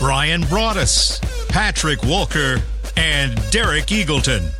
Brian Broaddus, Patrick Walker, and Derek Eagleton.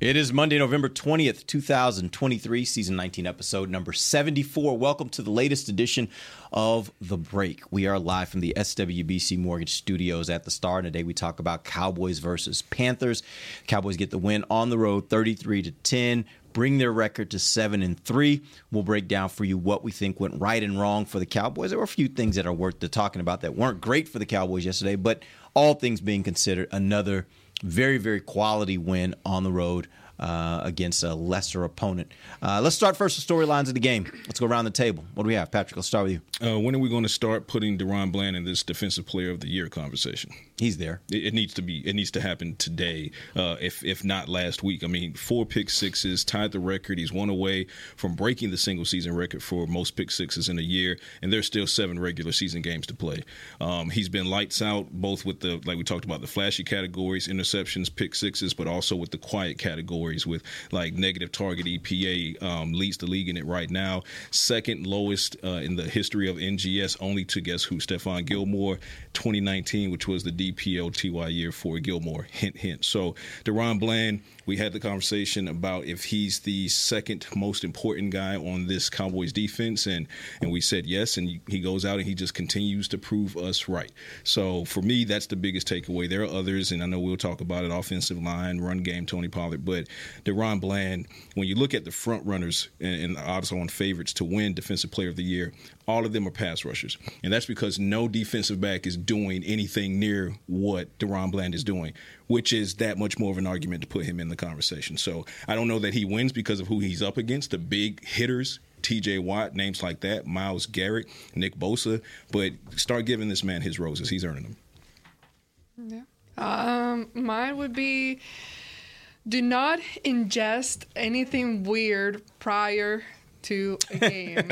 It is Monday, November 20th, 2023, season 19, episode number 74. Welcome to the latest edition of The Break. We are live from the SWBC Mortgage Studios at the Star. And today we talk about Cowboys versus Panthers. Cowboys get the win on the road 33 to 10 bring their record to seven and three. We'll break down for you what we think went right and wrong for the Cowboys. There were a few things that are worth the talking about that weren't great for the Cowboys yesterday, but all things being considered, another very, very quality win on the road uh, against a lesser opponent. Uh, let's start first with storylines of the game. Let's go around the table. What do we have? Patrick, let's start with you. Uh, when are we going to start putting DaRon Bland in this Defensive Player of the Year conversation? He's there. It, it needs to be. It needs to happen today, uh, if if not last week. I mean, four pick sixes, tied the record. He's one away from breaking the single season record for most pick sixes in a year, and there's still seven regular season games to play. Um, he's been lights out both with the like we talked about the flashy categories, interceptions, pick sixes, but also with the quiet categories with like negative target EPA um, leads the league in it right now. Second lowest uh, in the history of NGS, only to guess who? Stephon Gilmore, 2019, which was the DPOTY year for Gilmore. Hint, hint. So DaRon Bland, we had the conversation about if he's the second most important guy on this Cowboys defense, and and we said yes, and he goes out and he just continues to prove us right. So for me, that's the biggest takeaway. There are others, and I know we'll talk about it: offensive line, run game, Tony Pollard, but DaRon Bland. When you look at the front runners and, and odds on favorites to win Defensive Player of the Year, all of them are pass rushers, and that's because no defensive back is doing anything near what DaRon Bland is doing, which is that much more of an argument to put him in the conversation. So I don't know that he wins because of who he's up against, the big hitters. TJ Watt, names like that, Myles Garrett, Nick Bosa, but start giving this man his roses. He's earning them. Yeah. Um, mine would be do not ingest anything weird prior to a game.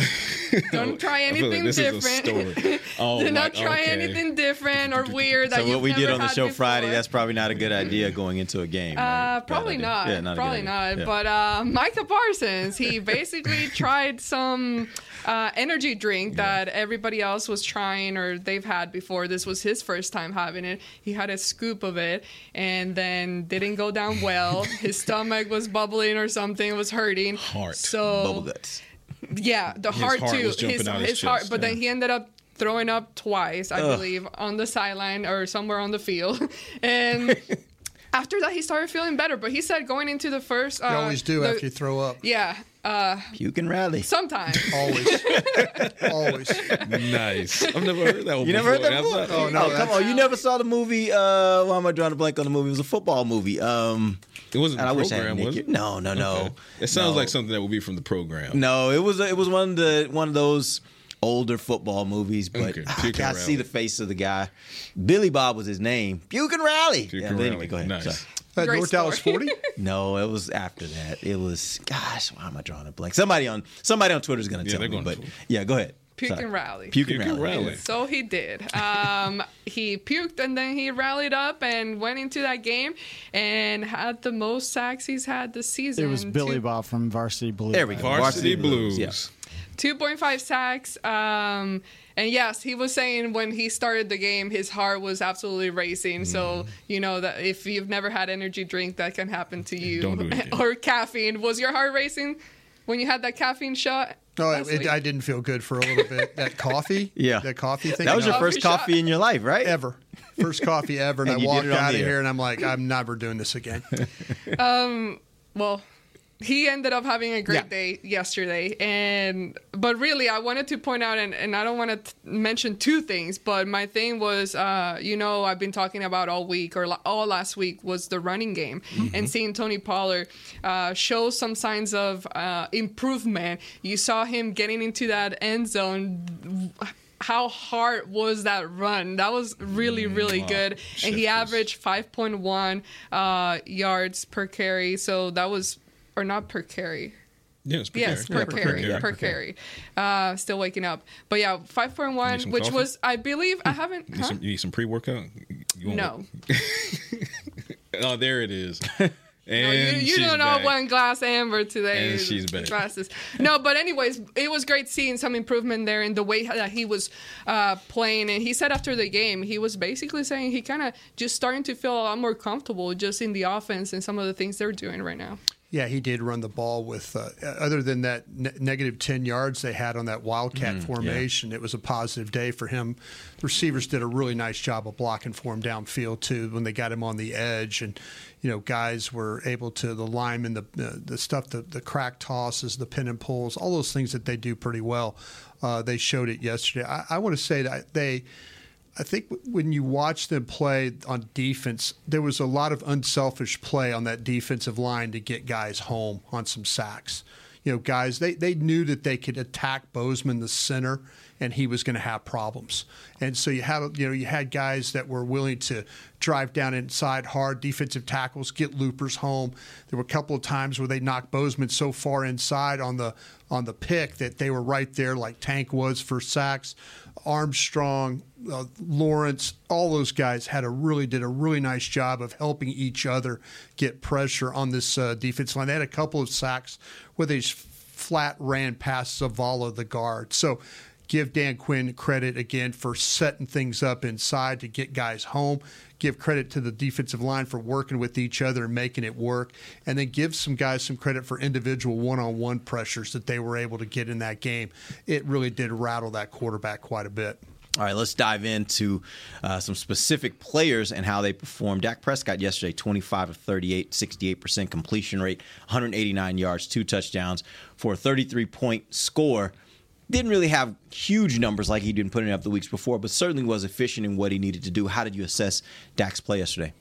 Don't try like anything a different. story. Oh, do my- not try okay. anything different or weird that So what we did on the show before. Friday, that's probably not a good idea going into a game. right? Uh, probably not. Yeah, not a good probably not. Yeah. But uh, Micah Parsons, he basically tried some uh, energy drink that everybody else was trying or they've had before. This was his first time having it. He had a scoop of it and then didn't go down well. his stomach was bubbling or something. It was hurting. Heart. So Bubble guts. yeah, the His heart, heart too. was jumping his out his his heart, chest, but then he ended up throwing up twice, I believe, on the sideline or somewhere on the field, and. After that, he started feeling better, but he said going into the first, uh, You always do the- after you throw up. Yeah, uh, Puke and rally. sometimes. Always. Always. Nice. I've never heard that one You never heard that before. before? Oh, no, come on! You never saw the movie? Uh, why am I drawing a blank on the movie? It was a football movie. Um, It wasn't and the I wish I program, Nick was here. it? No, no, no. Okay. It sounds No. like something that would be from the program. No, it was it was one of the one of those older football movies, but Okay, I Puke and can't see the face of the guy. Billy Bob was his name. Puke and Rally. Puke Yeah, and anyway, Rally. Go ahead. Nice. Sorry. That Great North Dallas 40? No, it was after that. It was gosh, why am I drawing a blank? Somebody on somebody on Twitter is going to Yeah, tell me, going but to. yeah, go ahead. Puke Sorry. and rally. Puke, Puke and rally. rally. So he did. Um, he puked and then he rallied up and went into that game and had the most sacks he's had this season. It was Billy Two- Bob from Varsity Blues. There we go. Varsity, Blues. Yeah. 2.5 sacks. Um, and yes, he was saying when he started the game, his heart was absolutely racing. So, you know, that if you've never had energy drink, that can happen to you. Don't do it again. or caffeine. Was your heart racing when you had that caffeine shot? No, last it, week? I didn't feel good for a little bit. That coffee? Yeah. That coffee thing? That was your no, first shot. coffee in your life, right? Ever. First coffee ever. And, And I walked out of air. here and I'm like, I'm never doing this again. Um, well he ended up having a great Yeah. day yesterday and but really i wanted to point out and, and i don't want to mention two things but my thing was uh, you know i've been talking about all week or all last week was the running game and seeing tony pollard uh, show some signs of uh, improvement you saw him getting into that end zone how hard was that run? That was really, really wow. good. And he averaged 5.1 uh, yards per carry. So that was, or not per carry. Yes, per Yes, carry. per Yeah, carry, per carry. Uh, still waking up, but yeah, five point one, which coffee? was, I believe, I haven't. You need, huh? some, you need some pre-workout? You No, Oh, there it is. no, And you, you she's do not back. one glass amber today. And she's back. Fastest. No, but anyways, it was great seeing some improvement there in the way that he was uh, playing. And he said after the game, he was basically saying he kind of just starting to feel a lot more comfortable just in the offense and some of the things they're doing right now. Yeah, he did run the ball with, uh, other than that ne- negative 10 yards they had on that Wildcat formation, it was a positive day for him. The receivers did a really nice job of blocking for him downfield, too, when they got him on the edge. And, you know, guys were able to, the linemen, the, the, the stuff, the, the crack tosses, the pin and pulls, all those things that they do pretty well. Uh, they showed it yesterday. I, I want to say that they. I think when you watch them play on defense, there was a lot of unselfish play on that defensive line to get guys home on some sacks. You know, guys, they, they knew that they could attack Bozeman, the center, and he was going to have problems. And so you had, you know, you had guys that were willing to drive down inside hard defensive tackles, get loopers home. There were a couple of times where they knocked Bozeman so far inside on the on the pick that they were right there, like Tank was for sacks. Armstrong, uh, Lawrence, all those guys had a really did a really nice job of helping each other get pressure on this uh, defense line. They had a couple of sacks where they flat ran past Zavala, the guard. So give Dan Quinn credit again for setting things up inside to get guys home. Give credit to the defensive line for working with each other and making it work. And then give some guys some credit for individual one on one pressures that they were able to get in that game. It really did rattle that quarterback quite a bit. All right, let's dive into uh, some specific players and how they performed. Dak Prescott yesterday, 25 of 38, 68% completion rate, 189 yards, two touchdowns for a 33 point score. Didn't really have huge numbers like he'd been putting up the weeks before, but certainly was efficient in what he needed to do. How did you assess Dak's play yesterday?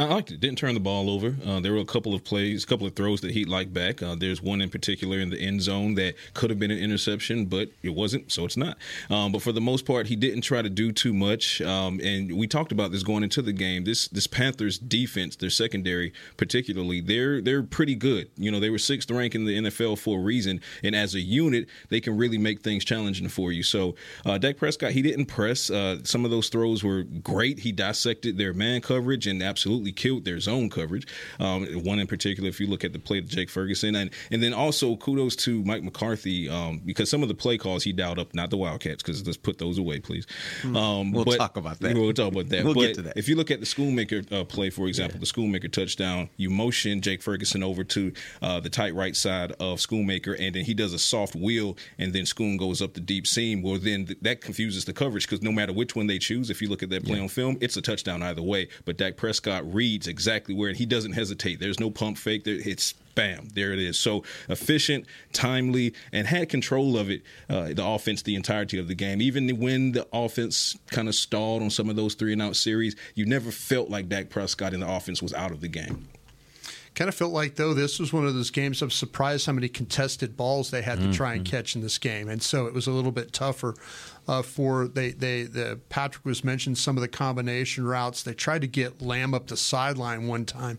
I liked it. Didn't turn the ball over. Uh, there were a couple of plays, a couple of throws that he liked back. Uh, there's one in particular in the end zone that could have been an interception, but it wasn't, so it's not. Um, but for the most part, he didn't try to do too much. Um, and we talked about this going into the game. This this Panthers defense, their secondary particularly, they're they're pretty good. You know, they were sixth ranked in the NFL for a reason, and as a unit, they can really make things challenging for you. So, uh, Dak Prescott, he didn't press. Uh, some of those throws were great. He dissected their man coverage and absolutely killed their zone coverage. Um, one in particular, if you look at the play to Jake Ferguson, and and then also kudos to Mike McCarthy um, because some of the play calls he dialed up, not the Wildcats, because let's put those away, please. Um, We'll but- talk about that. We'll talk about that. We'll but get to that. If you look at the Schoonmaker uh, play, for example, the Schoonmaker touchdown, you motion Jake Ferguson over to uh, the tight right side of Schoonmaker, and then he does a soft wheel, and then Schoon goes up the deep seam. Well, then th- that confuses the coverage because no matter which one they choose, if you look at that play on film, it's a touchdown either way. But Dak Prescott reads exactly where, and he doesn't hesitate. There's no pump fake. There, it's bam, there it is. So efficient, timely, and had control of it, uh, the offense, the entirety of the game. Even when the offense kind of stalled on some of those three and out series, you never felt like Dak Prescott and the offense was out of the game. Kind of felt like though this was one of those games. I'm surprised how many contested balls they had to try and catch in this game, and so it was a little bit tougher uh, for they they the Patrick was mentioned some of the combination routes. They tried to get Lamb up the sideline one time,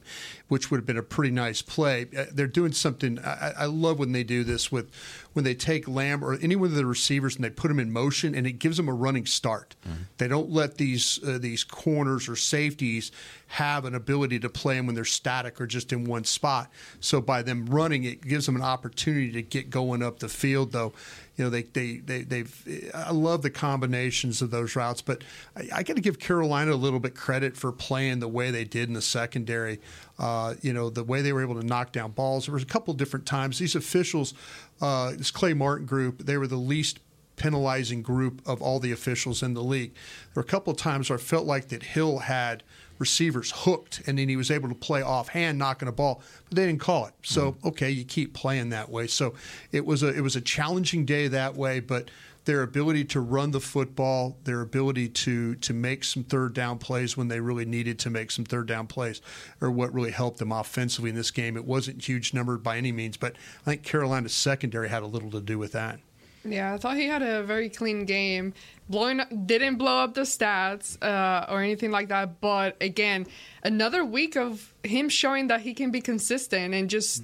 which would have been a pretty nice play. Uh, they're doing something. I, I love when they do this with when they take Lamb or any one of the receivers and they put them in motion, and it gives them a running start. They don't let these uh, these corners or safeties have an ability to play them when they're static or just in one spot. So by them running, it gives them an opportunity to get going up the field. Though, you know, they they they they've. I love the combinations of those routes, but I, I got to give Carolina a little bit credit for playing the way they did in the secondary. Uh, you know, the way they were able to knock down balls. There was a couple different times these officials, uh, this Clay Martin group, they were the least penalizing group of all the officials in the league. There were a couple of times where I felt like that Hill had receivers hooked and then he was able to play offhand knocking a ball but they didn't call it so okay you keep playing that way so it was a it was a challenging day that way but their ability to run the football their ability to to make some third down plays when they really needed to make some third down plays are what really helped them offensively in this game it wasn't huge number by any means but i think carolina's secondary had a little to do with that Yeah, I thought he had a very clean game. Blowing didn't blow up the stats uh, or anything like that. But again, another week of him showing that he can be consistent and just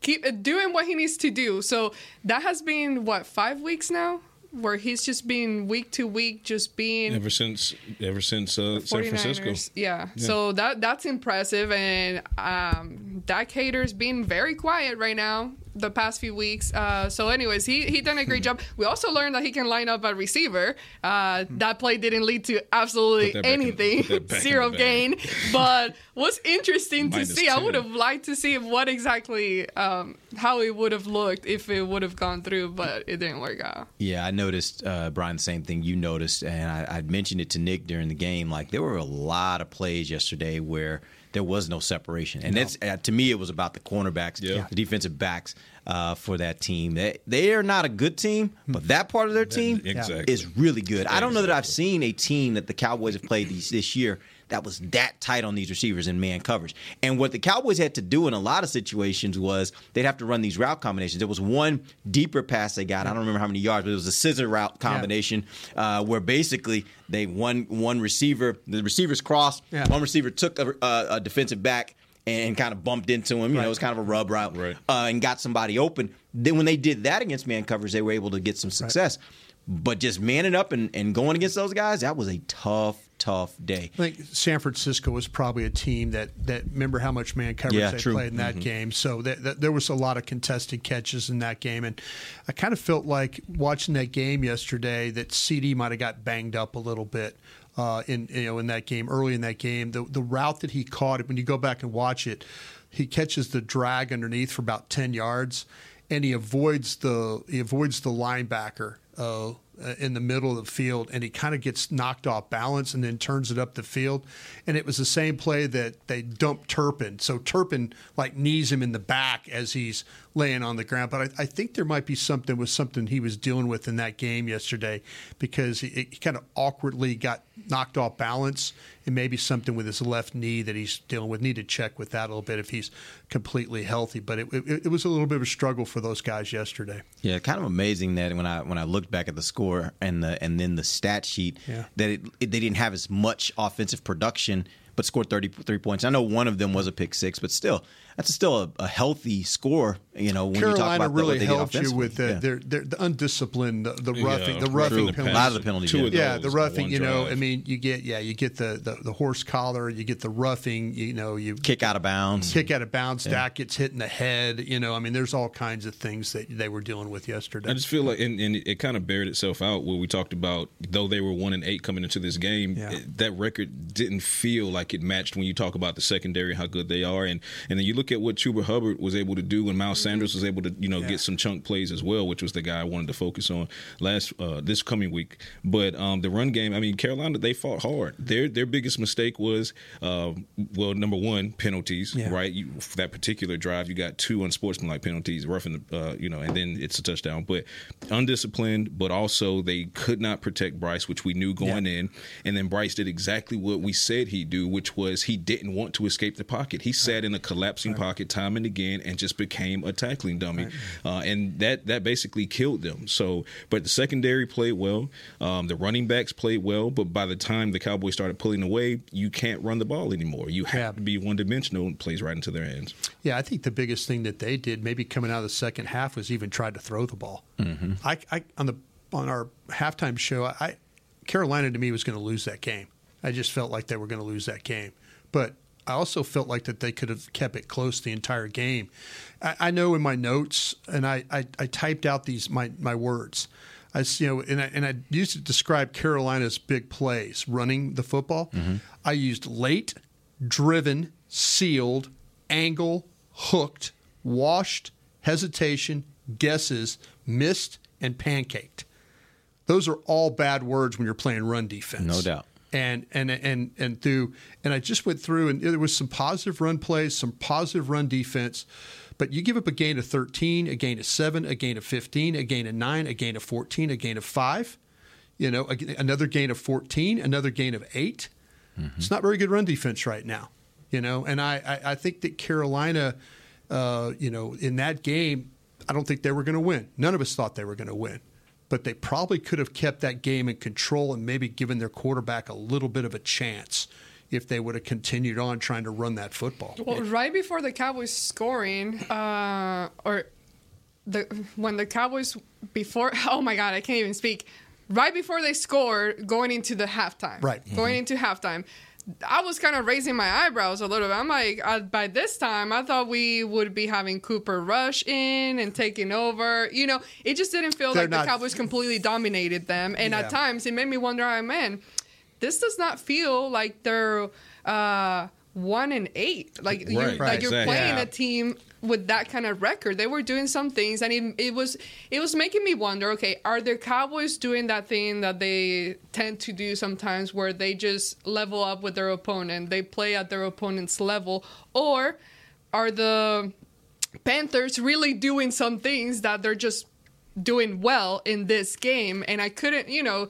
keep doing what he needs to do. So that has been what five weeks now, where he's just been week to week, just being ever since ever since uh, San Francisco. 49ers. Yeah. So that that's impressive, and um, Dak Hater's been very quiet right now the past few weeks. Uh, so, anyways, he he done a great job. We also learned that he can line up a receiver. Uh, that play didn't lead to absolutely Put that back in- anything, put that back in zero gain. But was interesting to see. I would have liked to see what exactly um, how it would have looked if it would have gone through, but it didn't work out. Yeah, I noticed, uh, Brian, the same thing you noticed, and I, I mentioned it to Nick during the game. Like there were a lot of plays yesterday where there was no separation, and that's uh, to me it was about the cornerbacks, Yeah. the defensive backs uh, for that team. They they are not a good team, but that part of their team exactly. is really good. I don't know that I've seen a team that the Cowboys have played these, this year that was that tight on these receivers in man coverage. And what the Cowboys had to do in a lot of situations was they'd have to run these route combinations. There was one deeper pass they got. I don't remember how many yards, but it was a scissor route combination uh, where basically they one one receiver, the receivers crossed, Yeah. one receiver took a, a, a defensive back and kind of bumped into him. You know, it was kind of a rub route Right. uh, and got somebody open. Then when they did that against man coverage, they were able to get some success. But just manning up and, and going against those guys, that was a tough, tough day. I think San Francisco was probably a team that that remember how much man coverage Yeah, they true. played in that game. So that, that, there was a lot of contested catches in that game, and I kind of felt like watching that game yesterday that CD might have got banged up a little bit. Uh, in you know in that game early in that game the the route that he caught it when you go back and watch it he catches the drag underneath for about 10 yards and he avoids the he avoids the linebacker uh, Uh, in the middle of the field, and he kind of gets knocked off balance and then turns it up the field. And it was the same play that they dumped Turpin. So Turpin like knees him in the back as he's laying on the ground. But I, I think there might be something with something he was dealing with in that game yesterday because he, he kind of awkwardly got knocked off balance and maybe something with his left knee that he's dealing with. Need to check with that a little bit if he's completely healthy. But it, it, it was a little bit of a struggle for those guys yesterday. Yeah, kind of amazing that when I when I looked back at the score and the and then the stat sheet Yeah. that it, it- they didn't have as much offensive production but scored 33 points. I know one of them was a pick six, but still that's still a, a healthy score, you know, when you talk Carolina about the- really they did helped you with the, Yeah. their, their the undisciplined, the, the Yeah, roughing, the roughing The penalties. A lot of the penalties, Two of Yeah, the roughing. You know, drive. I mean, you get yeah, you get the, the the horse collar, you get the roughing. You know, you kick out of bounds. kick out of bounds. Dak gets hit in the head. You know, I mean, there's all kinds of things that they were dealing with yesterday. I just feel like, and, and it kind of bared itself out where we talked about, though they were one and eight coming into this game, Yeah. it- that record didn't feel like it matched when you talk about the secondary, how good they are, and and then you look at what Chuba Hubbard was able to do, and Miles Sanders was able to, you know, Yeah. get some chunk plays as well, which was the guy I wanted to focus on last uh, this coming week. But um, the run game, I mean, Carolina they fought hard. Their their biggest mistake was, uh, well, number one, penalties, Yeah. right? You, for that particular drive, you got two unsportsmanlike penalties, roughing the, uh, you know, and then it's a touchdown. But undisciplined, but also they could not protect Bryce, which we knew going in. And then Bryce did exactly what we said he'd do, which was he didn't want to escape the pocket. He sat in a collapsing pocket time and again and just became a tackling dummy, uh, and that that basically killed them. So, but the secondary played well, um, the running backs played well, but by the time the Cowboys started pulling away, you can't run the ball anymore. You have Yeah. to be one dimensional and plays right into their hands. Yeah, I think the biggest thing that they did, maybe coming out of the second half, was even tried to throw the ball. Mm-hmm. I, I on the on our halftime show, I Carolina to me was going to lose that game. I just felt like they were going to lose that game, but I also felt like that they could have kept it close the entire game. I, I know in my notes, and I, I, I typed out these my my words. I you know, and I, and I used to describe Carolina's big plays running the football. Mm-hmm. I used late, driven, sealed, angle, hooked, washed, hesitation, guesses, missed, and pancaked. Those are all bad words when you're playing run defense. No doubt. And and and and through and I just went through and there was some positive run plays, some positive run defense, but you give up a gain of 13, a gain of 7, a gain of 15, a gain of 9, a gain of 14, a gain of 5, you know, a- another gain of 14, another gain of 8. It's not very good run defense right now, you know. And I, I, I think that Carolina, uh, you know, in that game, I don't think they were going to win. None of us thought they were going to win. But they probably could have kept that game in control and maybe given their quarterback a little bit of a chance if they would have continued on trying to run that football. Well, right before the Cowboys scoring, uh, or the when the Cowboys before oh my god, I can't even speak. Right before they scored, going into the halftime. Right. Going into halftime. I was kind of raising my eyebrows a little bit. I'm like, uh, by this time, I thought we would be having Cooper Rush in and taking over. You know, it just didn't feel They're like not- the Cowboys completely dominated them. And Yeah. at times, it made me wonder, oh, man, this does not feel like they're uh, one and eight. Like you, Right, like you're exactly. playing Yeah. a team with that kind of record. They were doing some things, and it, it was it was making me wonder. Okay, are the Cowboys doing that thing that they tend to do sometimes, where they just level up with their opponent, they play at their opponent's level, or are the Panthers really doing some things that they're just doing well in this game? And I couldn't, you know,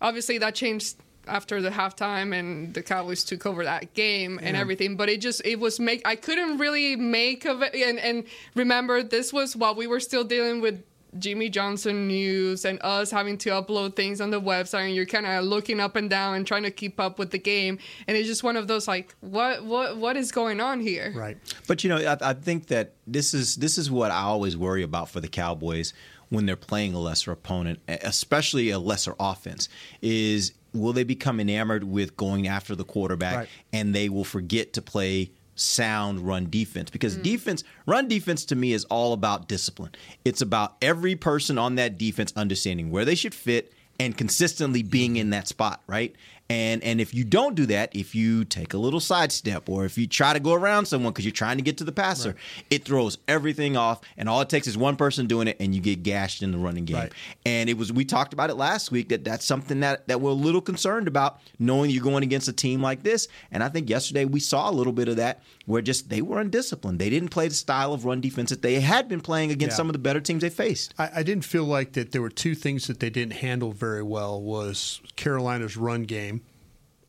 obviously that changed after the halftime and the Cowboys took over that game and everything. But it just it was make I couldn't really make of it and and remember this was while we were still dealing with Jimmy Johnson news and us having to upload things on the website and you're kind of looking up and down and trying to keep up with the game and it's just one of those like what what what is going on here Right. But you know, I, I think that this is this is what I always worry about for the Cowboys when they're playing a lesser opponent, especially a lesser offense. Is will they become enamored with going after the quarterback, Right. and they will forget to play sound run defense? Because mm. defense run defense to me is all about discipline. It's about every person on that defense understanding where they should fit and consistently being in that spot right? And and if you don't do that if you take a little sidestep or if you try to go around someone because you're trying to get to the passer it throws everything off and all it takes is one person doing it and you get gashed in the running game. Right. and it was we talked about it last week that that's something that that we're a little concerned about knowing you're going against a team like this. And i think yesterday we saw a little bit of that where just they were undisciplined they didn't play the style of run defense that they had been playing against Yeah. some of the better teams they faced I, I didn't feel like that there were two things that they didn't handle very well was Carolina's run game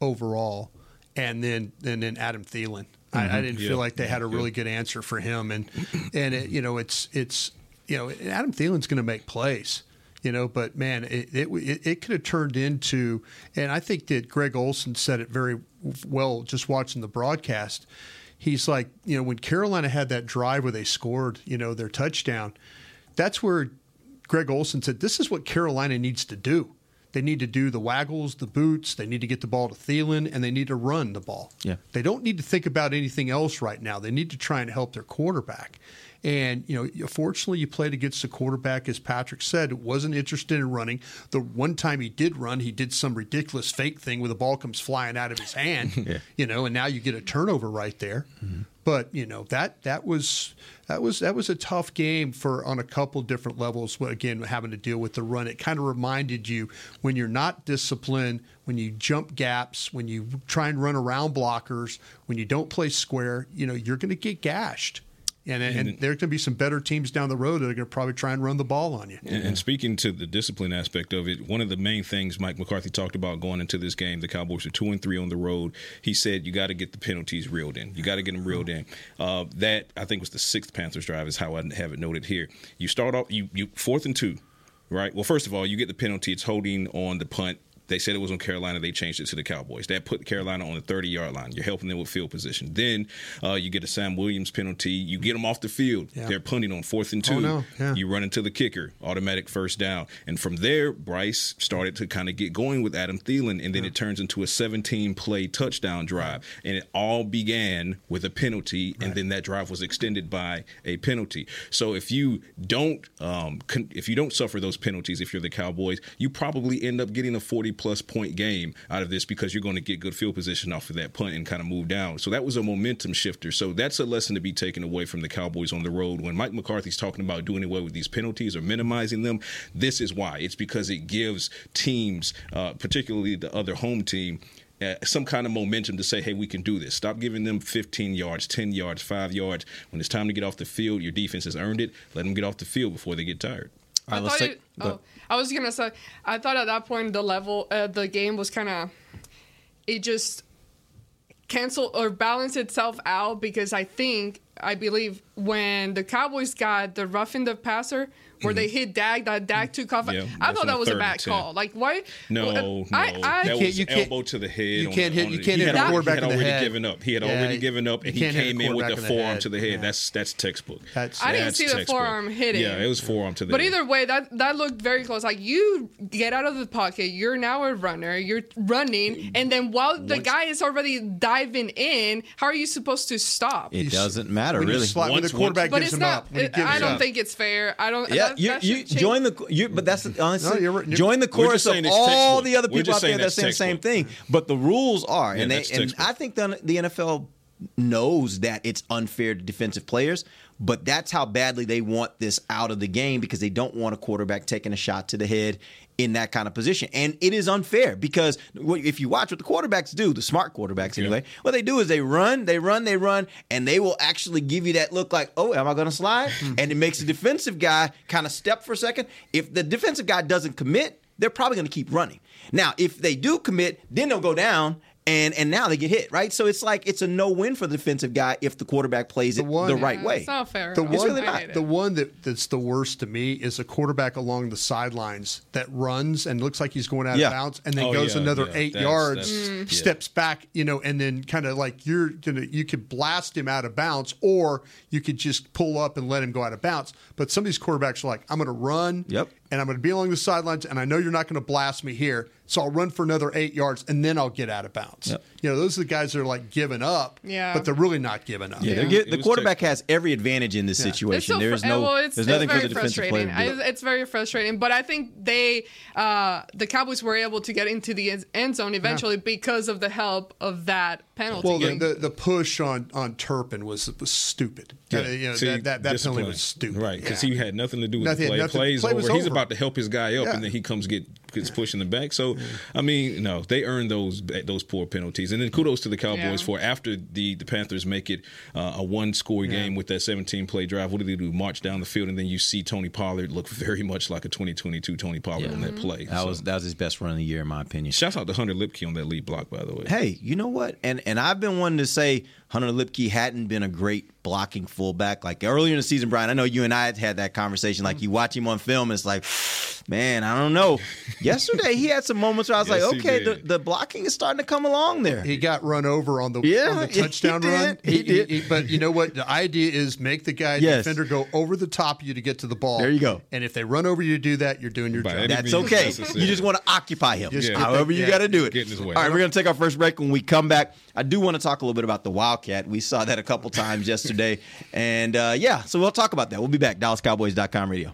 overall and then and then Adam Thielen. I, I mm-hmm. didn't Yeah. feel like they had a really good answer for him and and it, you know it's it's you know Adam Thielen's going to make plays. You know, but man, it, it it it could have turned into, and I think that Greg Olsen said it very well just watching the broadcast. He's like, you know, when Carolina had that drive where they scored, you know, their touchdown, that's where Greg Olsen said, "This is what Carolina needs to do. They need to do the waggles, the boots. They need to get the ball to Thielen, and they need to run the ball. Yeah. They don't need to think about anything else right now. They need to try and help their quarterback. And you know, fortunately, you played against a quarterback, as Patrick said, wasn't interested in running. The one time he did run, he did some ridiculous fake thing where the ball comes flying out of his hand. You know, and now you get a turnover right there. Mm-hmm. But you know that that was that was that was a tough game for on a couple different levels. Again, having to deal with the run, it kind of reminded you when you're not disciplined, when you jump gaps, when you try and run around blockers, when you don't play square, you know you're going to get gashed. And, and there can be some better teams down the road that are going to probably try and run the ball on you. And, and speaking to the discipline aspect of it, one of the main things Mike McCarthy talked about going into this game, the Cowboys are two and three on the road. He said you got to get the penalties reeled in. You got to get them reeled in. Uh, that I think was the sixth Panthers drive is how I have it noted here. You start off you you fourth and two, right? Well, first of all, you get the penalty. It's holding on the punt. They said it was on Carolina. They changed it to the Cowboys. That put Carolina on the 30 yard line. You're helping them with field position. Then uh, you get a Sam Williams penalty. You get them off the field. Yeah. They're punting on fourth and two. Oh, no. Yeah. You run into the kicker, automatic first down. And from there, Bryce started to kind of get going with Adam Thielen, and then it turns into a 17 play touchdown drive. And it all began with a penalty, and then that drive was extended by a penalty. So if you don't, um, con- if you don't suffer those penalties, if you're the Cowboys, you probably end up getting a 40 plus point game out of this because you're going to get good field position off of that punt and kind of move down. So that was a momentum shifter. So that's a lesson to be taken away from the Cowboys on the road. When Mike McCarthy's talking about doing away with these penalties or minimizing them, this is why. It's because it gives teams, uh, particularly the other home team, uh, some kind of momentum to say, hey, we can do this. Stop giving them 15 yards, 10 yards, 5 yards. When it's time to get off the field, your defense has earned it. Let them get off the field before they get tired. All right, I let's thought take- it, go oh, I was gonna say I thought at that point the level uh, the game was kind of it just canceled or balanced itself out because I think I believe when the Cowboys got the roughing the passer where they mm-hmm. hit Dak, that Dak mm-hmm. took off. Yeah, I thought that was a bad and 10. call. Like why? No, no, I, I, that can't- was you can't- elbow to the head. you can't the- hit- you can't he hit had a already- quarterback He had in the already head. given up. He had Yeah, already given up, and he can't hit a came in with the quarterback in the forearm head. to the head. Yeah. That's that's textbook. That's- I didn't That's see the textbook. forearm hitting. Yeah, it was forearm to the But head. either way, that that looked very close. Like you get out of the pocket, you're now a runner, you're running, and then while the guy is already diving in, how are you supposed to stop? It doesn't matter when you really. slide- when Once- the quarterback but gives him not. up. When it- gives I don't up. think it's fair. I don't. Yeah, that, you, that you join the you, but that's honestly No, you're right. join the chorus of all the other people just out there that that's saying the same thing. But the rules are, Yeah, and they and. I think the, the NFL knows that it's unfair to defensive players, but that's how badly they want this out of the game because they don't want a quarterback taking a shot to the head in that kind of position. And it is unfair because if you watch what the quarterbacks do, the smart quarterbacks anyway, what they do is they run, they run, they run, and they will actually give you that look like, oh, am I going to slide? Hmm. and it makes the defensive guy kind of step for a second. If the defensive guy doesn't commit, they're probably going to keep running. Now, if they do commit, then they'll go down. And, and now they get hit, right? So it's like it's a no win for the defensive guy if the quarterback plays it the, one- right Yeah, way. It's not fair. The one, really not. the one that, that's the worst to me is a quarterback along the sidelines that runs and looks like he's going out Yeah. of bounds, and then Oh, goes yeah, another yeah. eight That's- yards, that's- Mm. steps back, you know, and then kind of like you're gonna you could blast him out of bounds, or you could just pull up and let him go out of bounds. But some of these quarterbacks are like, I'm going to run, Yep. And I'm going to be along the sidelines, and I know you're not going to blast me here, so I'll run for another eight yards, and then I'll get out of bounds. Yep. You know, those are the guys that are like giving up, Yeah. but they're really not giving up. Yeah, Yeah. get, the quarterback has every advantage in this It's situation. so There's no, well, it's, there's it's nothing for very the defensive player. frustrating. to do. I, it's very frustrating, but I think they, uh, the Cowboys, were able to get into the end- end zone eventually because of the help of that penalty. Well, the, game. the, the push on, on Turpin was was stupid. Uh, you know, See, that that, that penalty was stupid. Right, because Yeah. he had nothing to do with Nothing- the play. nothing- Plays play was over. He's about to help his guy up, Yeah. and then he comes get gets pushed in the back. So, I mean, no, they earned those those poor penalties. And then kudos to the Cowboys Yeah. for after the the Panthers make it uh, a one score game with that 17 play drive. What do they do? March down the field, and then you see Tony Pollard look very much like a 2022 Tony Pollard on that play. that So, was that was his best run of the year, in my opinion. Shouts out to Hunter Luepke on that lead block, by the way. Hey, you know what? And and I've been wanting to say Hunter Luepke hadn't been a great blocking fullback. Like earlier in the season, Brian, I know you and I had had that conversation. Like you watch him on film, it's like, man, I don't know. Yesterday he had some moments where I was Yes, like, okay, the, the blocking is starting to come along there. He got run over on the, Yeah, on the touchdown did. run. He did. but you know what? The idea is make the guy Yes. defender go over the top of you to get to the ball. There you go. And if they run over you to do that, you're doing your By job. That's okay. necessary. You just want to occupy him. Just get However the- you yeah, got to do it. get in his way. All right, we're going to take our first break. When we come back, I do want to talk a little bit about the Wildcat. We saw that a couple times yesterday. And uh, yeah, so we'll talk about that. We'll be back. DallasCowboys.com radio.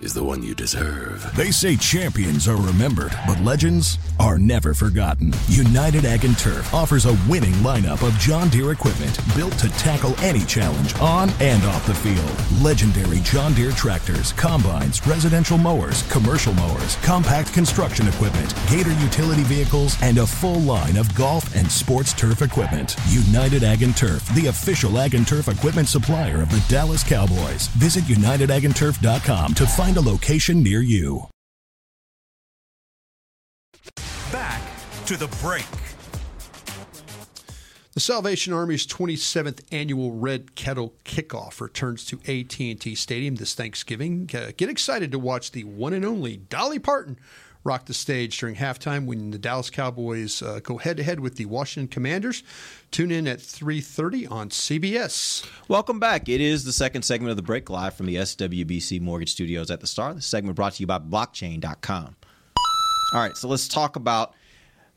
is the one you deserve. They say champions are remembered, but legends are never forgotten. United Ag and Turf offers a winning lineup of John Deere equipment built to tackle any challenge on and off the field. Legendary John Deere tractors, combines, residential mowers, commercial mowers, compact construction equipment, Gator utility vehicles, and a full line of golf and sports turf equipment. United Ag and Turf, the official Ag and Turf equipment supplier of the Dallas Cowboys. Visit UnitedAgAndTurf.com to find a location near you. Back to the break. The Salvation Army's 27th annual Red Kettle Kickoff returns to AT&T Stadium this Thanksgiving. Uh, get excited to watch the one and only Dolly Parton rock the stage during halftime when the Dallas Cowboys uh, go head-to-head with the Washington Commanders. Tune in at 3.30 on CBS. Welcome back. It is the second segment of the break live from the SWBC Mortgage Studios at the Star. The segment brought to you by blockchain.com. All right, so let's talk about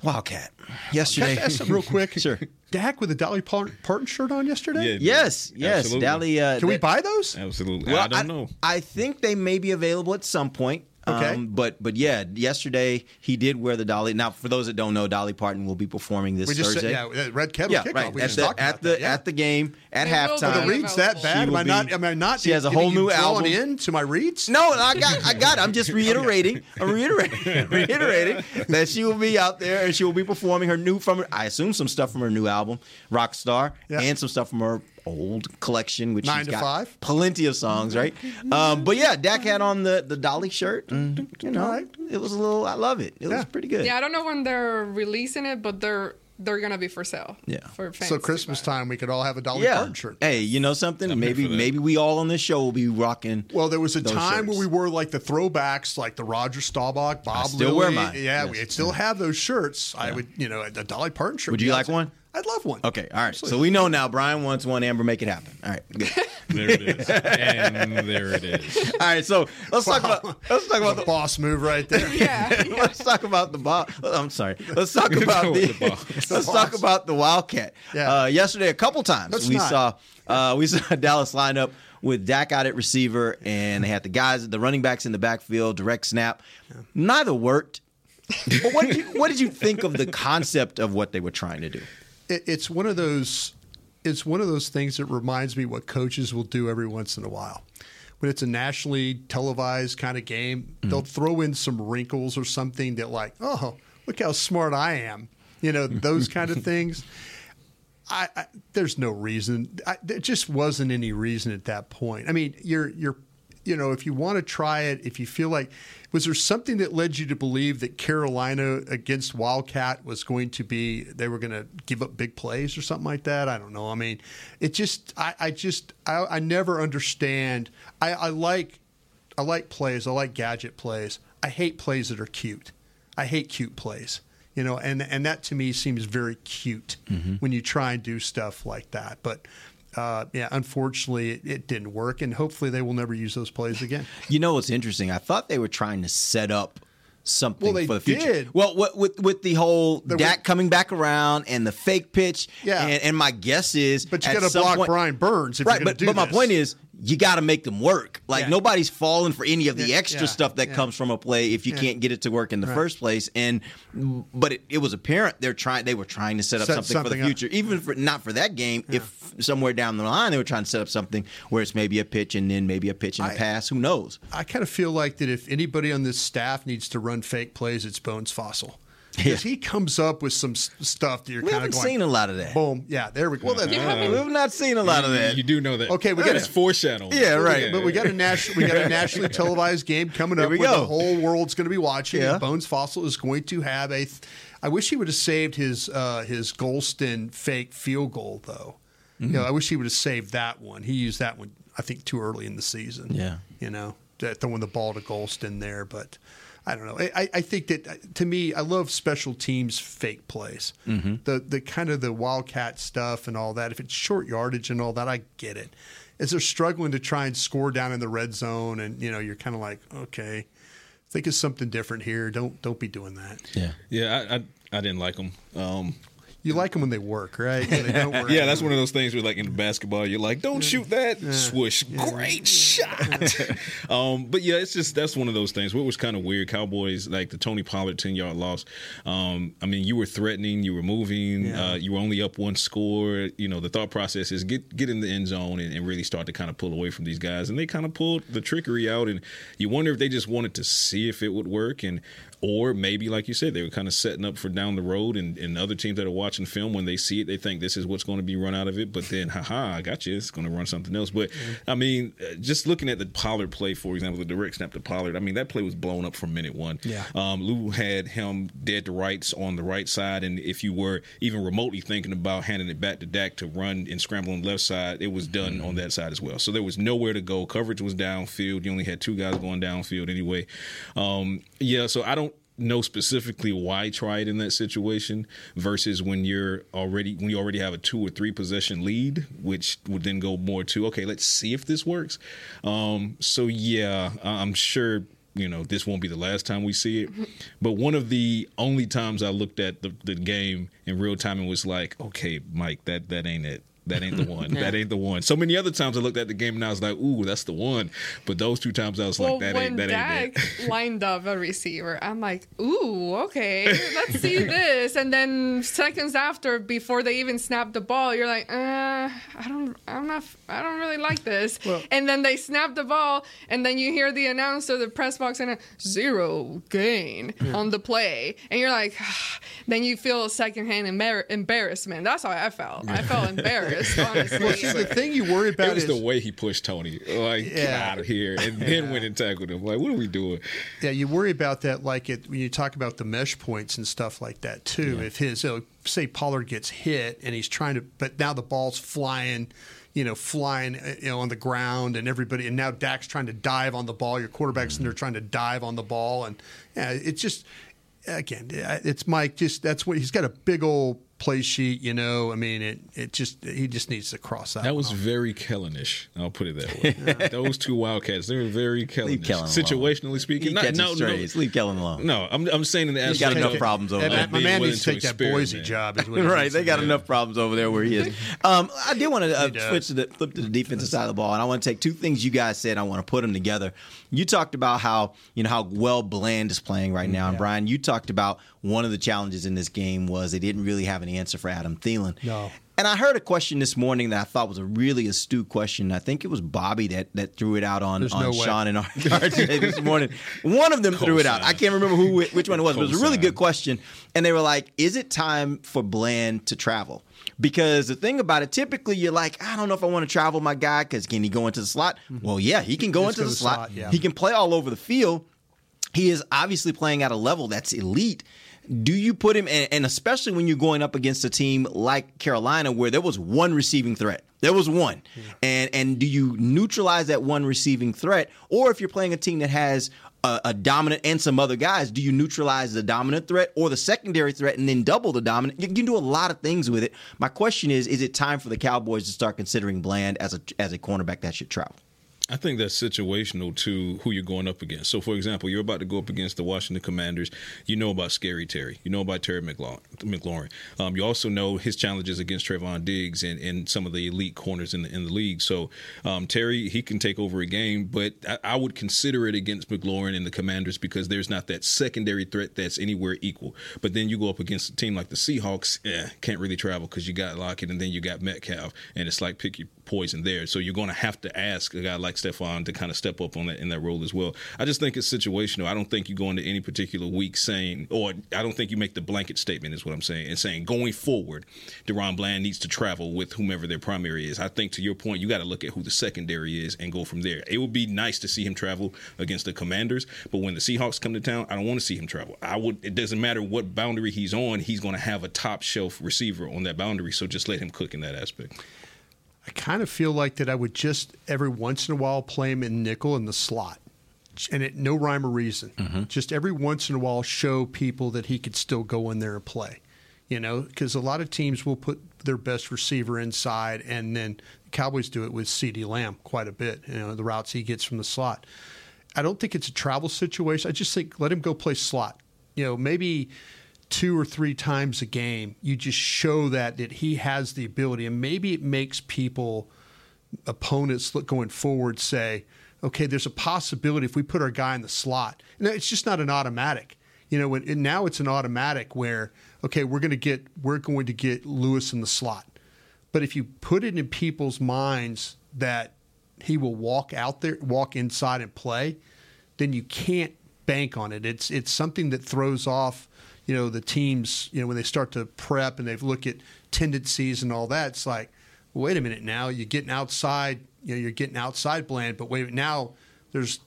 Wildcat. Yesterday. Can I ask something real quick? sure. Dak with a Dolly Parton shirt on yesterday? Yeah, Yes, yes. Absolutely. Dolly. Uh, Can we buy those? Absolutely. Well, I don't know. I think they may be available at some point. Okay. Um, but but yeah, yesterday he did wear the Dolly. Now, for those that don't know, Dolly Parton will be performing this We just Thursday. said, yeah, Red Kettle yeah, Kickoff. right. We At just the at about the that, yeah. at the game at They halftime. Are the reads that bad? Am I not? Am I not? she has a whole new album. in to my reads. No, I got, I got. it. I'm just reiterating. I'm reiterating, reiterating that she will be out there and she will be performing her new from. Her, I assume some stuff from her new album, Rockstar, Yeah. and some stuff from her old collection, which Nine she's to got Five? plenty of songs, right? Um, but yeah, Dak had on the the Dolly shirt, and you know, it was a little. I love it. It was pretty good. Yeah, I don't know when they're releasing it, but they're they're gonna be for sale. Yeah. For fans So Christmas time, we could all have a Dolly Yeah. Parton shirt. Hey, you know something? I'm maybe maybe we all on this show will be rocking. Well, there was a time shirts. where we wore like the throwbacks, like the Roger Staubach, Bob still wear mine. Yeah, Yes. we still have those shirts. I would, you know, a Dolly Parton shirt. Would you be like awesome. one? I'd love one. Okay, all right. So we know now. Brian wants one. Amber, make it happen. All right, good. There it is. and there it is. all right. So let's talk Wow. about let's talk about The the boss move right there. Yeah. let's talk about the boss. I'm sorry. Let's talk about the, The ball. let's talk about the Wildcat. Yeah. Uh, yesterday, a couple times Let's we not. saw uh, we saw Dallas line up with Dak out at receiver, and they had the guys, the running backs in the backfield, direct snap. Neither worked. but what did you what did you think of the concept of what they were trying to do? It, it's one of those it's one of those things that reminds me what coaches will do every once in a while. When it's a nationally televised kind of game mm-hmm. they'll throw in some wrinkles or something that like oh look how smart i am you know those kind of things. I, I there's no reason I, there just wasn't any reason at that point. I mean you're you're you know if you want to try it if you feel like was there something that led you to believe that carolina against wildcat was going to be they were going to give up big plays or something like that? I don't know. I mean it just i, I just I, I never understand. I, I like i like plays. I like gadget plays. I hate plays that are cute. I hate cute plays you know and and that to me seems very cute mm-hmm. when you try and do stuff like that. But uh, yeah unfortunately it, it didn't work and hopefully they will never use those plays again You know what's interesting? I thought they were trying to set up something Well, they for the future. did. Well, with, with with the whole The- Dak coming back around and the fake pitch. Yeah. And, and my guess is, But you at gotta block point- Brian Burns if you're right? but do but my point is, you got to make them work. Like Yeah. nobody's falling for any of the Yeah, extra yeah, stuff that comes from a play if you can't get it to work in the Right. first place. And but it, it was apparent they're trying. They were trying to set up Set something, for something the up. future, even for not for that game. If somewhere down the line they were trying to set up something where it's maybe a pitch and then maybe a pitch and a I- pass. Who knows? I kind of feel like that if anybody on this staff needs to run fake plays, it's Bones Fassel. Because he comes up with some stuff that you're We kind of haven't going. seen a lot of that. Boom. Yeah, there we go. Well, then, We've not seen a lot of that. You do know that. Okay, we got is it. foreshadowing. Yeah, right. But we got a national, we got a nationally televised game coming Here up we where go. the whole world's going to be watching. Yeah. Bones Fassel is going to have a. Th- I wish he would have saved his uh, his Golston fake field goal though. You Mm-hmm. know, I wish he would have saved that one. He used that one, I think, too early in the season. Yeah. you know, throwing the ball to Golston there, but. I don't know. I, I think that uh, to me, I love special teams fake plays. Mm-hmm. The the kind of the wildcat stuff and all that. If it's short yardage and all that, I get it. As they're struggling to try and score down in the red zone, and you know, you're kind of like, okay, think of something different here. Don't don't be doing that. Yeah. Yeah, I, I I didn't like them. Um, You like them when they work, right? When they don't work. yeah, that's one of those things where, like in basketball, you're like, "Don't shoot that!" Swoosh, great shot. um, but yeah, it's just that's one of those things. What was kind of weird, Cowboys like the Tony Pollard ten yard loss. Um, I mean, you were threatening, you were moving, Yeah. uh, you were only up one score. You know, the thought process is get get in the end zone and, and really start to kind of pull away from these guys, and they kind of pulled the trickery out. And you wonder if they just wanted to see if it would work and. Or maybe, like you said, they were kind of setting up for down the road, and, and other teams that are watching film, when they see it, they think this is what's going to be run out of it. But then, haha, I got you. It's going to run something else. But I mean, uh, just looking at the Pollard play, for example, the direct snap to Pollard, I mean, that play was blown up from minute one. Yeah. Um, Lou had him dead to rights on the right side, and if you were even remotely thinking about handing it back to Dak to run and scramble on the left side, it was done on that side as well. So there was nowhere to go. Coverage was downfield. You only had two guys going downfield anyway. Um, yeah, so I don't know specifically why try it in that situation versus when you're already when you already have a two or three possession lead, which would then go more to okay, let's see if this works. Um, so yeah, I'm sure you know this won't be the last time we see it, but one of the only times I looked at the, the game in real time and was like, okay, Mike, that that ain't it. That ain't the one. That ain't the one. So many other times I looked at the game and I was like, "Ooh, that's the one." But those two times I was Well, like, "That ain't that ain't Dak it." lined up a receiver, I'm like, ooh, okay, let's see this. And then seconds after, before they even snap the ball, you're like, uh, I don't, I'm not, I don't really like this. and then they snap the ball, and then you hear the announcer, the press box, and a zero gain on the play, and you're like, then you feel secondhand embar- embarrassment. That's how I felt. I felt embarrassed, honestly. Well, see, the thing you worry about it was is the way he pushed Tony. Like, get out of here. And then went and tackled him. Like, what are we doing? Yeah, you worry about that, like it when you talk about the mesh points and stuff like that too. If his uh, say Pollard gets hit and he's trying to, but now the ball's flying, you know, flying, uh, you know, on the ground, and everybody, and now Dak's trying to dive on the ball. Your quarterback's and they're trying to dive on the ball, and yeah, it's just again, it's Mike. Just that's what he's got a big old play sheet. You know, I mean, it it just he just needs to cross that. That one was off. very Kellenish. I'll put it that way. Those two Wildcats, they were very Kellenish. Kellen alone. Situationally speaking. He Not- catches no, no. Leave Kellen alone. No, I'm, I'm saying in the He's got enough of- problems over there. my man needs to take that Boise experiment. job. Is what right, they got do. enough problems over there where he is. Um, I did want to uh, switch to the flip to the defensive side of the ball, and I want to take two things you guys said. I want to put them together. You talked about how you know how well Bland is playing right now, and Brian, you talked about one of the challenges in this game was they didn't really have an answer for Adam Thielen. No. And I heard a question this morning that I thought was a really astute question. I think it was Bobby that, that threw it out on, There's on no way. Sean and RJ this morning. One of them threw it out. I can't remember who which one it was, but it was a really good question. And they were like, "Is it time for Bland to travel?" Because the thing about it, typically you're like, I don't know if I want to travel my guy because can he go into the slot? Mm-hmm. Well, yeah, he can go into the the slot. slot, yeah. He can play all over the field. He is obviously playing at a level that's elite. Do you put him, and, and especially when you're going up against a team like Carolina, where there was one receiving threat, there was one, and and do you neutralize that one receiving threat, or if you're playing a team that has a, a dominant and some other guys, do you neutralize the dominant threat or the secondary threat and then double the dominant? You can do a lot of things with it. My question is: Is it time for the Cowboys to start considering Bland as a as a cornerback that should travel? I think that's situational to who you're going up against. So, for example, you're about to go up against the Washington Commanders. You know about Scary Terry. You know about Terry McLaurin. Um, you also know his challenges against Trevon Diggs and, and some of the elite corners in the in the league. So, um, Terry he can take over a game, but I, I would consider it against McLaurin and the Commanders because there's not that secondary threat that's anywhere equal. But then you go up against a team like the Seahawks. Yeah, can't really travel because you got Lockett and then you got Metcalf, and it's like pick your poison there. So you're going to have to ask a guy like Stephon to kind of step up on that in that role as well. I just think it's situational. I don't think you go into any particular week saying, or I don't think you make the blanket statement is what I'm saying, and saying going forward, DaRon Bland needs to travel with whomever their primary is. I think to your point, you got to look at who the secondary is and go from there. It would be nice to see him travel against the Commanders, but when the Seahawks come to town, I don't want to see him travel. I would. It doesn't matter what boundary he's on. He's going to have a top shelf receiver on that boundary. So just let him cook in that aspect. I kind of feel like that I would just every once in a while play him in nickel in the slot. And it no rhyme or reason. Mm-hmm. Just every once in a while show people that he could still go in there and play. You know, because a lot of teams will put their best receiver inside, and then the Cowboys do it with CeeDee Lamb quite a bit. You know, the routes he gets from the slot. I don't think it's a travel situation. I just think let him go play slot. You know, maybe two or three times a game, you just show that that he has the ability, and maybe it makes people, opponents look going forward, say, okay, there's a possibility if we put our guy in the slot. And it's just not an automatic. You know, when, and now it's an automatic where okay, we're going to get we're going to get Lewis in the slot. But if you put it in people's minds that he will walk out there, walk inside and play, then you can't bank on it. It's it's something that throws off, you know, the teams, you know, when they start to prep and they look at tendencies and all that. It's like, wait a minute now, you're getting outside, you know, you're getting outside Bland, but wait, now there's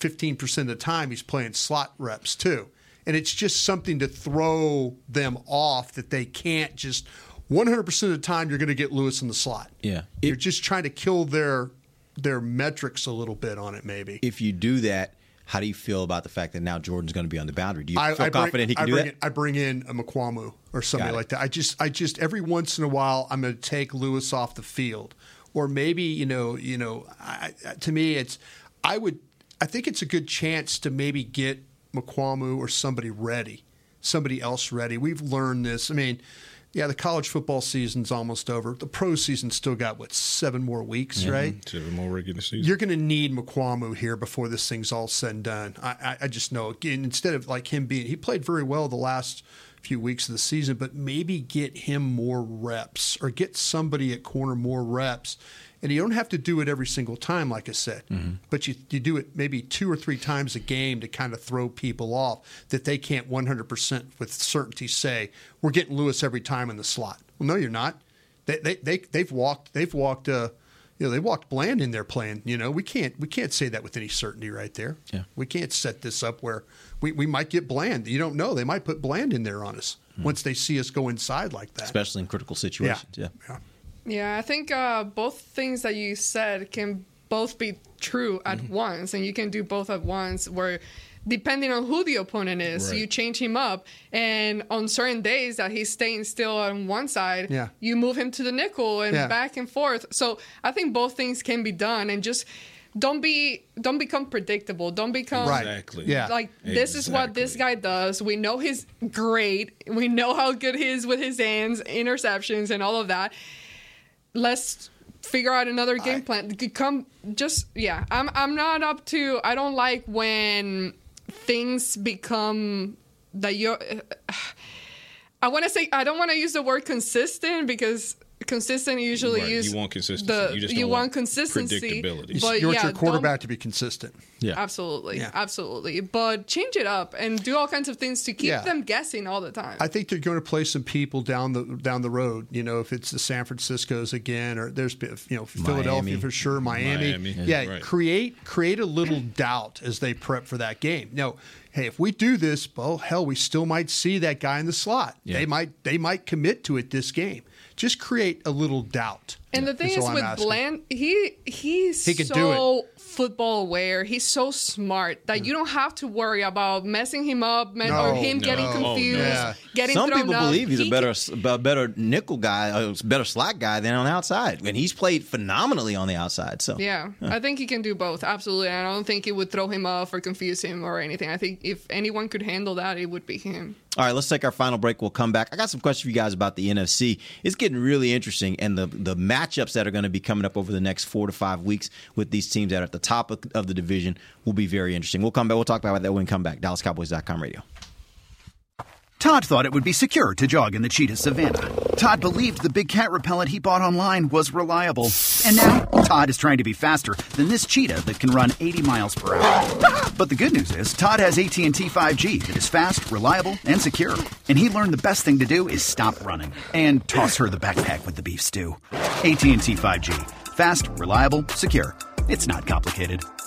15% of the time he's playing slot reps too. And it's just something to throw them off that they can't just 100% of the time you're going to get Lewis in the slot. Yeah. You're just trying to kill their their metrics a little bit on it maybe. If you do that, how do you feel about the fact that now Jordan's going to be on the boundary? Do you I, feel I bring, confident he can I do that? In, I bring in a Mukuamu or somebody like that. I just, I just every once in a while, I'm going to take Lewis off the field, or maybe you know, you know, I, I- to me, it's I would, I think it's a good chance to maybe get Mukuamu or somebody ready, somebody else ready. We've learned this. I mean. Yeah, the college football season's almost over. The pro season's still got what seven more weeks, mm-hmm. right? Seven more regular season. You're going to need Mukuamu here before this thing's all said and done. I, I, I just know. Again, instead of like him being, he played very well the last few weeks of the season, but maybe get him more reps or get somebody at corner more reps. And you don't have to do it every single time, like I said, but you, you do it maybe two or three times a game to kind of throw people off that they can't 100% with certainty say, we're getting Lewis every time in the slot. Well, no, you're not. They, they, they, they've walked, they've walked, uh, you know, they walked Bland in there playing. You know, we can't we can't say that with any certainty right there. Yeah. We can't set this up where we, we might get Bland. You don't know. They might put Bland in there on us once they see us go inside like that. Especially in critical situations. Yeah. yeah. Yeah, I think uh, both things that you said can both be true at Mm-hmm. once, and you can do both at once. Where, depending on who the opponent is, Right. you change him up, and on certain days that he's staying still on one side, Yeah. you move him to the nickel and Yeah. back and forth. So I think both things can be done, and just don't be don't become predictable. Don't become Right. Exactly. Yeah. like this is what this guy does. We know he's great. We know how good he is with his hands, interceptions, and all of that let's figure out another game plan. Come, just yeah. I'm I'm not up to. I don't like when things become that you. I want to say I don't want to use the word consistent because consistent usually Right, use you want consistency. The, You just don't want, want consistency. predictability. But you want yeah, your quarterback to be consistent. Yeah, absolutely, Yeah. absolutely. But change it up and do all kinds of things to keep Yeah. them guessing all the time. I think they're going to play some people down the down the road. You know, if it's the San Francisco's again, or there's you know Philadelphia Miami. for sure, Miami. Miami, Yeah, right. create create a little doubt as they prep for that game. No, hey, if we do this, well, hell, we still might see that guy in the slot. Yeah. They might they might commit to it this game. Just create a little doubt. And the thing is I'm with asking. Bland, he he's He can do so football aware. He's so smart that you don't have to worry about messing him up me- or him no. getting Oh, no. confused, Yeah. getting Some thrown people up. believe he's a better, can- a better nickel guy, a better slot guy than on the outside, and he's played phenomenally on the outside. So yeah, I think he can do both. Absolutely, I don't think it would throw him off or confuse him or anything. I think if anyone could handle that, it would be him. All right, let's take our final break. We'll come back. I got some questions for you guys about the NFC. It's getting really interesting, and the the matchups that are going to be coming up over the next four to five weeks with these teams that are at the top of, of the division will be very interesting. We'll come back. We'll talk about that when we come back. DallasCowboys.com radio. Todd thought it would be secure to jog in the cheetah savannah. Todd believed the big cat repellent he bought online was reliable. And now, Todd is trying to be faster than this cheetah that can run 80 miles per hour. But the good news is, Todd has AT&T 5G that is fast, reliable, and secure. And he learned the best thing to do is stop running and toss her the backpack with the beef stew. AT&T 5G. Fast, reliable, secure. It's not complicated.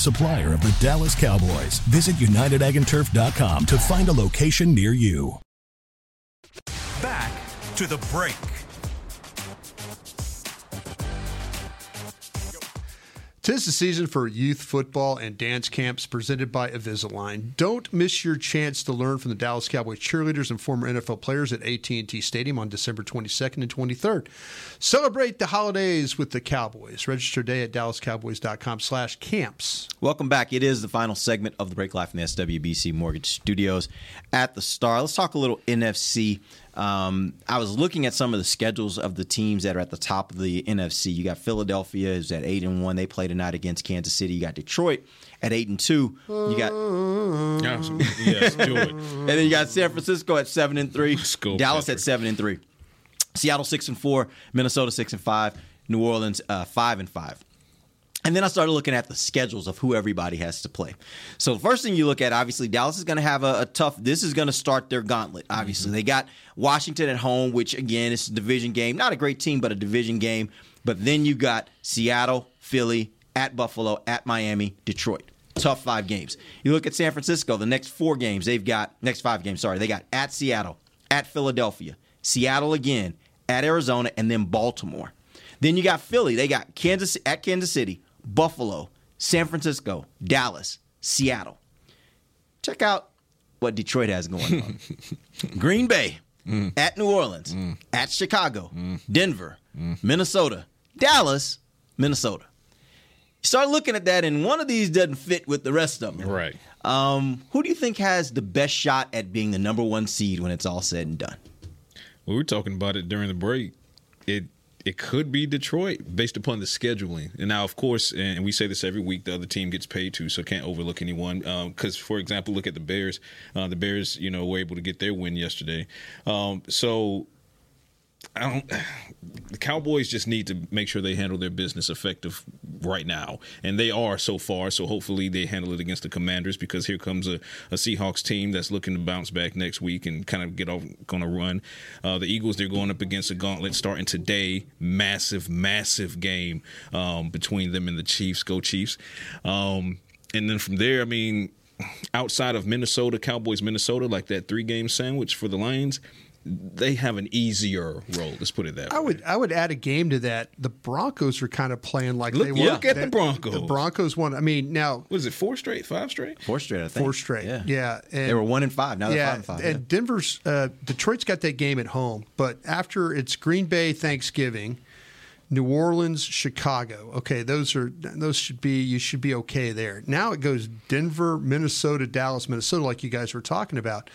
supplier of the Dallas Cowboys. Visit unitedagandturf.com to find a location near you. Back to the break. Tis the season for youth football and dance camps presented by Invisalign. Don't miss your chance to learn from the Dallas Cowboys cheerleaders and former NFL players at AT&T Stadium on December 22nd and 23rd. Celebrate the holidays with the Cowboys. Register today at dallascowboys.com slash camps. Welcome back. It is the final segment of the Break Life from the SWBC Mortgage Studios at the Star. Let's talk a little NFC. Um, I was looking at some of the schedules of the teams that are at the top of the NFC. You got Philadelphia is at eight and one. They play tonight against Kansas City. You got Detroit at eight and two. You got yes, do it. and then you got San Francisco at seven and three. Dallas Patrick. at seven and three. Seattle six and four. Minnesota six and five. New Orleans uh, five and five. And then I started looking at the schedules of who everybody has to play. So the first thing you look at, obviously, Dallas is going to have a, a tough. This is going to start their gauntlet. Obviously, Mm-hmm. they got Washington at home, which again is a division game. Not a great team, but a division game. But then you got Seattle, Philly, at Buffalo, at Miami, Detroit. Tough five games. You look at San Francisco. The next four games they've got. Next five games, sorry, they got at Seattle, at Philadelphia, Seattle again, at Arizona, and then Baltimore. Then you got Philly. They got Kansas at Kansas City, Buffalo, San Francisco, Dallas, Seattle. Check out what Detroit has going on. Green Bay, mm. at New Orleans, mm. at Chicago, mm. Denver, Minnesota, Dallas, Minnesota. Start looking at that, and one of these doesn't fit with the rest of them. Right. Um, who do you think has the best shot at being the number one seed when it's all said and done? We were talking about it during the break. It it could be Detroit based upon the scheduling. And now, of course, and we say this every week, the other team gets paid too, so can't overlook anyone. Because, for example, look at the Bears. Uh, the Bears, you know, were able to get their win yesterday. Um, so. I don't. The Cowboys just need to make sure they handle their business effective right now, and they are so far. So hopefully they handle it against the Commanders because here comes a, a Seahawks team that's looking to bounce back next week and kind of get off going to run. Uh, the Eagles they're going up against a gauntlet starting today. Massive, massive game um, between them and the Chiefs. Go Chiefs! Um, and then from there, I mean, outside of Minnesota, Cowboys, Minnesota, like that three game sandwich for the Lions they have an easier role. Let's put it that way. I would I would add a game to that. The Broncos are kind of playing like Look- they yeah. were. look at the they- Broncos. The Broncos won. I mean, now What is it? Four straight? Five straight? Four straight, I think. four straight. Yeah. Yeah, and, They were one and five. Now they're yeah, five and five. and Denver's uh, Detroit's got that game at home, but after it's Green Bay Thanksgiving, New Orleans, Chicago. Okay, those are those should be you should be okay there. Now it goes Denver, Minnesota, Dallas, Minnesota, like you guys were talking about.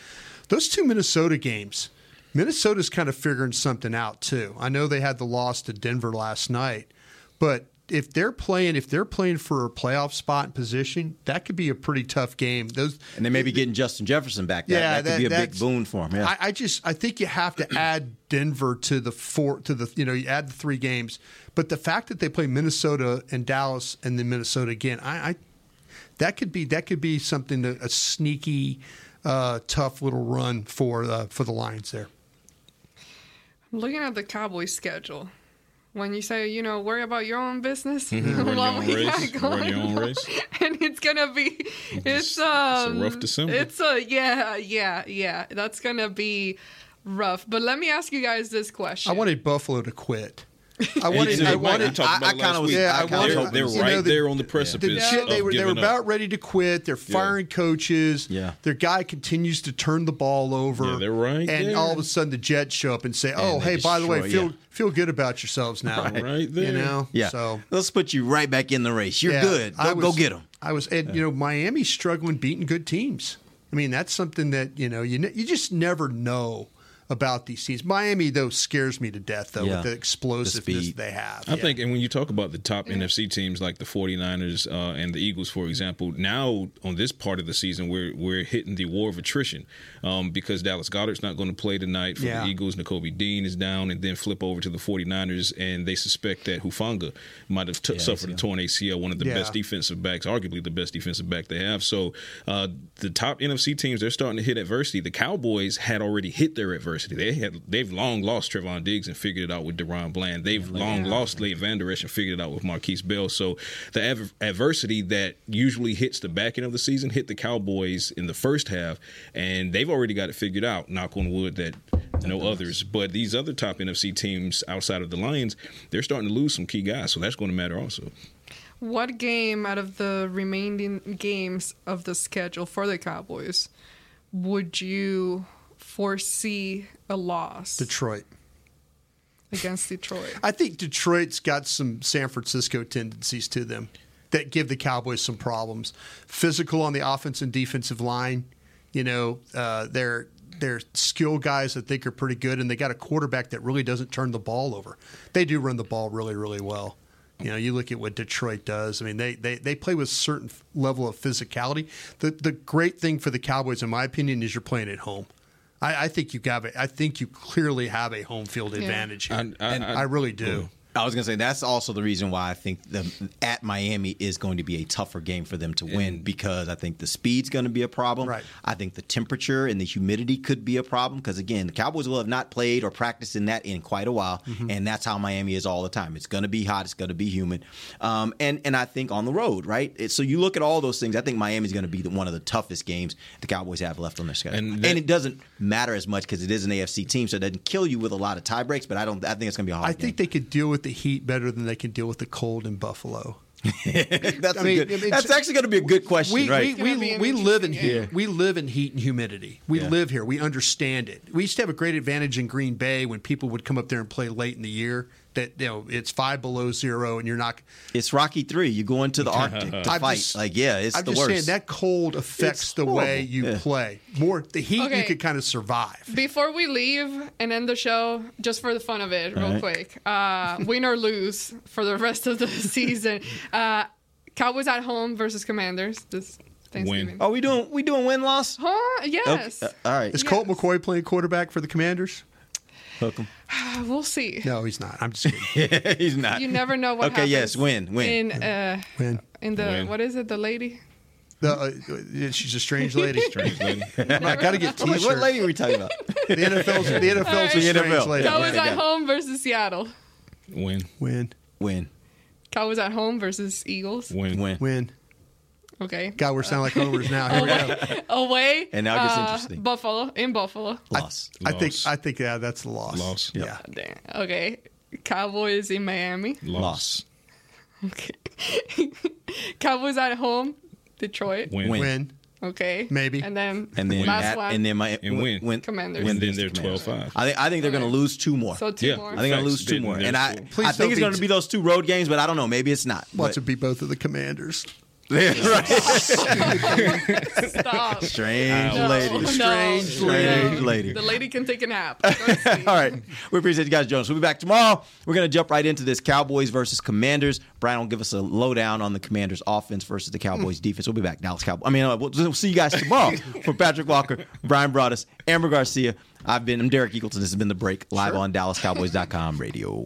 Those two Minnesota games, Minnesota's kind of figuring something out too. I know they had the loss to Denver last night, but if they're playing if they're playing for a playoff spot and position, that could be a pretty tough game. Those and they may be getting Justin Jefferson back. That, Yeah, that could be a big boon for him. Yeah. I, I just I think you have to add Denver to the four to the you know you add the three games, but the fact that they play Minnesota and Dallas and then Minnesota again, I, I that could be that could be something that a sneaky, uh, tough little run for uh, for the Lions there. I'm looking at the Cowboys schedule. when you say, you know, worry about your own business. Mhm. Run your own we race. got Run your own race. and it's gonna be, it's um, rough December. It's a yeah, yeah, yeah. That's gonna be rough. But let me ask you guys this question. I wanted Buffalo to quit. I wanted. too. I We wanted. talked about it last week. Yeah, I I kinda wanted. was They're right know, there on the precipice The shit, they of were they were giving up. about ready to quit. They're firing coaches. Yeah. Their guy continues to turn the ball over. Yeah, they're right And there. all of a sudden, the Jets show up and say, "Oh, And they hey, by the way, feel yeah. feel good about yourselves now." Right there You know. Yeah. So let's put you right back in the race. You're Yeah, good. Go, I go get them. I was, and you know, Miami's struggling beating good teams. I mean, that's something that you know you ne- you just never know about these teams. Miami though scares me to death though Yeah. with the explosiveness speed. they have. I think, and when you talk about the top NFC teams like the 49ers uh, and the Eagles, for example, now on this part of the season, we're we're hitting the war of attrition um, because Dallas Goedert's not going to play tonight for Yeah. the Eagles. Nakobe Dean is down, and then flip over to the 49ers, and they suspect that Hufanga might have t- Yeah, suffered a torn ACL, one of the Yeah. best defensive backs, arguably the best defensive back they have. So uh, the top NFC teams, they're starting to hit adversity. The Cowboys had already hit their adversity. They had they've long lost Trevon Diggs and figured it out with DaRon Bland. They've long lost Leighton Vander Esch and figured it out with Markquese Bell. So the adver- adversity that usually hits the back end of the season hit the Cowboys in the first half, and they've already got it figured out. Knock on wood that no others. But these other top NFC teams outside of the Lions, they're starting to lose some key guys, so that's going to matter also. What game out of the remaining games of the schedule for the Cowboys would you foresee a loss Detroit. against Detroit? I think Detroit's got some San Francisco tendencies to them that give the Cowboys some problems. Physical on the offense and defensive line. You know, uh, they're they're skill guys that think are pretty good, and they got a quarterback that really doesn't turn the ball over. They do run the ball really, really well. You know, you look at what Detroit does. I mean, they they, they play with a certain level of physicality. The the great thing for the Cowboys, in my opinion, is you're playing at home. I, I think you got it. I think you clearly have a home field advantage here. And uh, uh, I really do. I was going to say that's also the reason why I think the at Miami is going to be a tougher game for them to win because I think the speed's going to be a problem. Right. I think the temperature and the humidity could be a problem because again, the Cowboys will have not played or practiced in that in quite a while, Mm-hmm. and that's how Miami is all the time. It's going to be hot. It's going to be humid, um, and and I think on the road, right? It- so you look at all those things. I think Miami's going to be the, one of the toughest games the Cowboys have left on their schedule, And and, it doesn't matter as much because it is an AFC team, so it doesn't kill you with a lot of tie breaks. But I don't. I think it's going to be a hard. I think they could deal with the heat better than they can deal with the cold in Buffalo. That's I a mean, good, I mean, that's actually going to be a good question, we, right? We, we, we live in heat. Yeah. We live in heat and humidity. We Yeah. live here. We understand it. We used to have a great advantage in Green Bay when people would come up there and play late in the year. That you know it's five below zero and you're not. It's Rocky Three. You go into the Arctic to I'm fight. just- like yeah, it's I'm the just worst. saying that cold affects It's the way you Yeah. play. More the heat you could kind of survive. Before we leave and end the show, just for the fun of it, real All right. quick, uh, win or lose for the rest of the season, uh, Cowboys at home versus Commanders this Thanksgiving. Are we doing we doing win loss? Huh? Yes. Okay, uh, all right. Is Colt McCoy playing quarterback for the Commanders? Hook 'em. We'll see. No, he's not. I'm just kidding. He's not. You never know what Okay, happens. yes, win, win. In uh, Win. in the Win. what is it? The lady. The, uh, she's a strange lady. Strange lady. I got to get I'm like, t-shirts. what lady are we talking about? The NFL's the NFL's All right. a The strange NFL. lady. Cowboys okay, at home versus Seattle. Win. Win. Win. Cowboys at home versus Eagles. Win. Win. Win. Okay. God, we're sounding like homers now. Here we go. Away. And now it gets uh, interesting. Buffalo in Buffalo. Loss. I think Loss. I think yeah, that's the loss. Loss. Yeah. Damn. Okay. Cowboys in Miami. Loss. Okay. Cowboys at home. Detroit. Win. Win. Win. Okay. Maybe. And then And then last at, one. and then my And win. win Commanders. And then they're the Commanders. 12-5. I think I think they're going to lose two more. so two Yeah. more. I think they're going to lose two more, and I. Please I don't think it's going to be those two road games, but I don't know. Maybe it's not. Watch But- it be both of the Commanders. Right. Stop. Strange No, lady. no, Strange no. lady. lady. The lady can take a nap. Go to sleep. All right. We appreciate you guys, Jones. We'll be back tomorrow. We're going to jump right into this Cowboys versus Commanders. Brian will give us a lowdown on the Commanders offense versus the Cowboys defense. We'll be back. Dallas Cowboys. I mean, uh, we'll, we'll see you guys tomorrow. For Patrick Walker, Brian Broaddus, Amber Garcia, I've been, I'm Derek Eagleton. This has been The Break, live on DallasCowboys.com radio.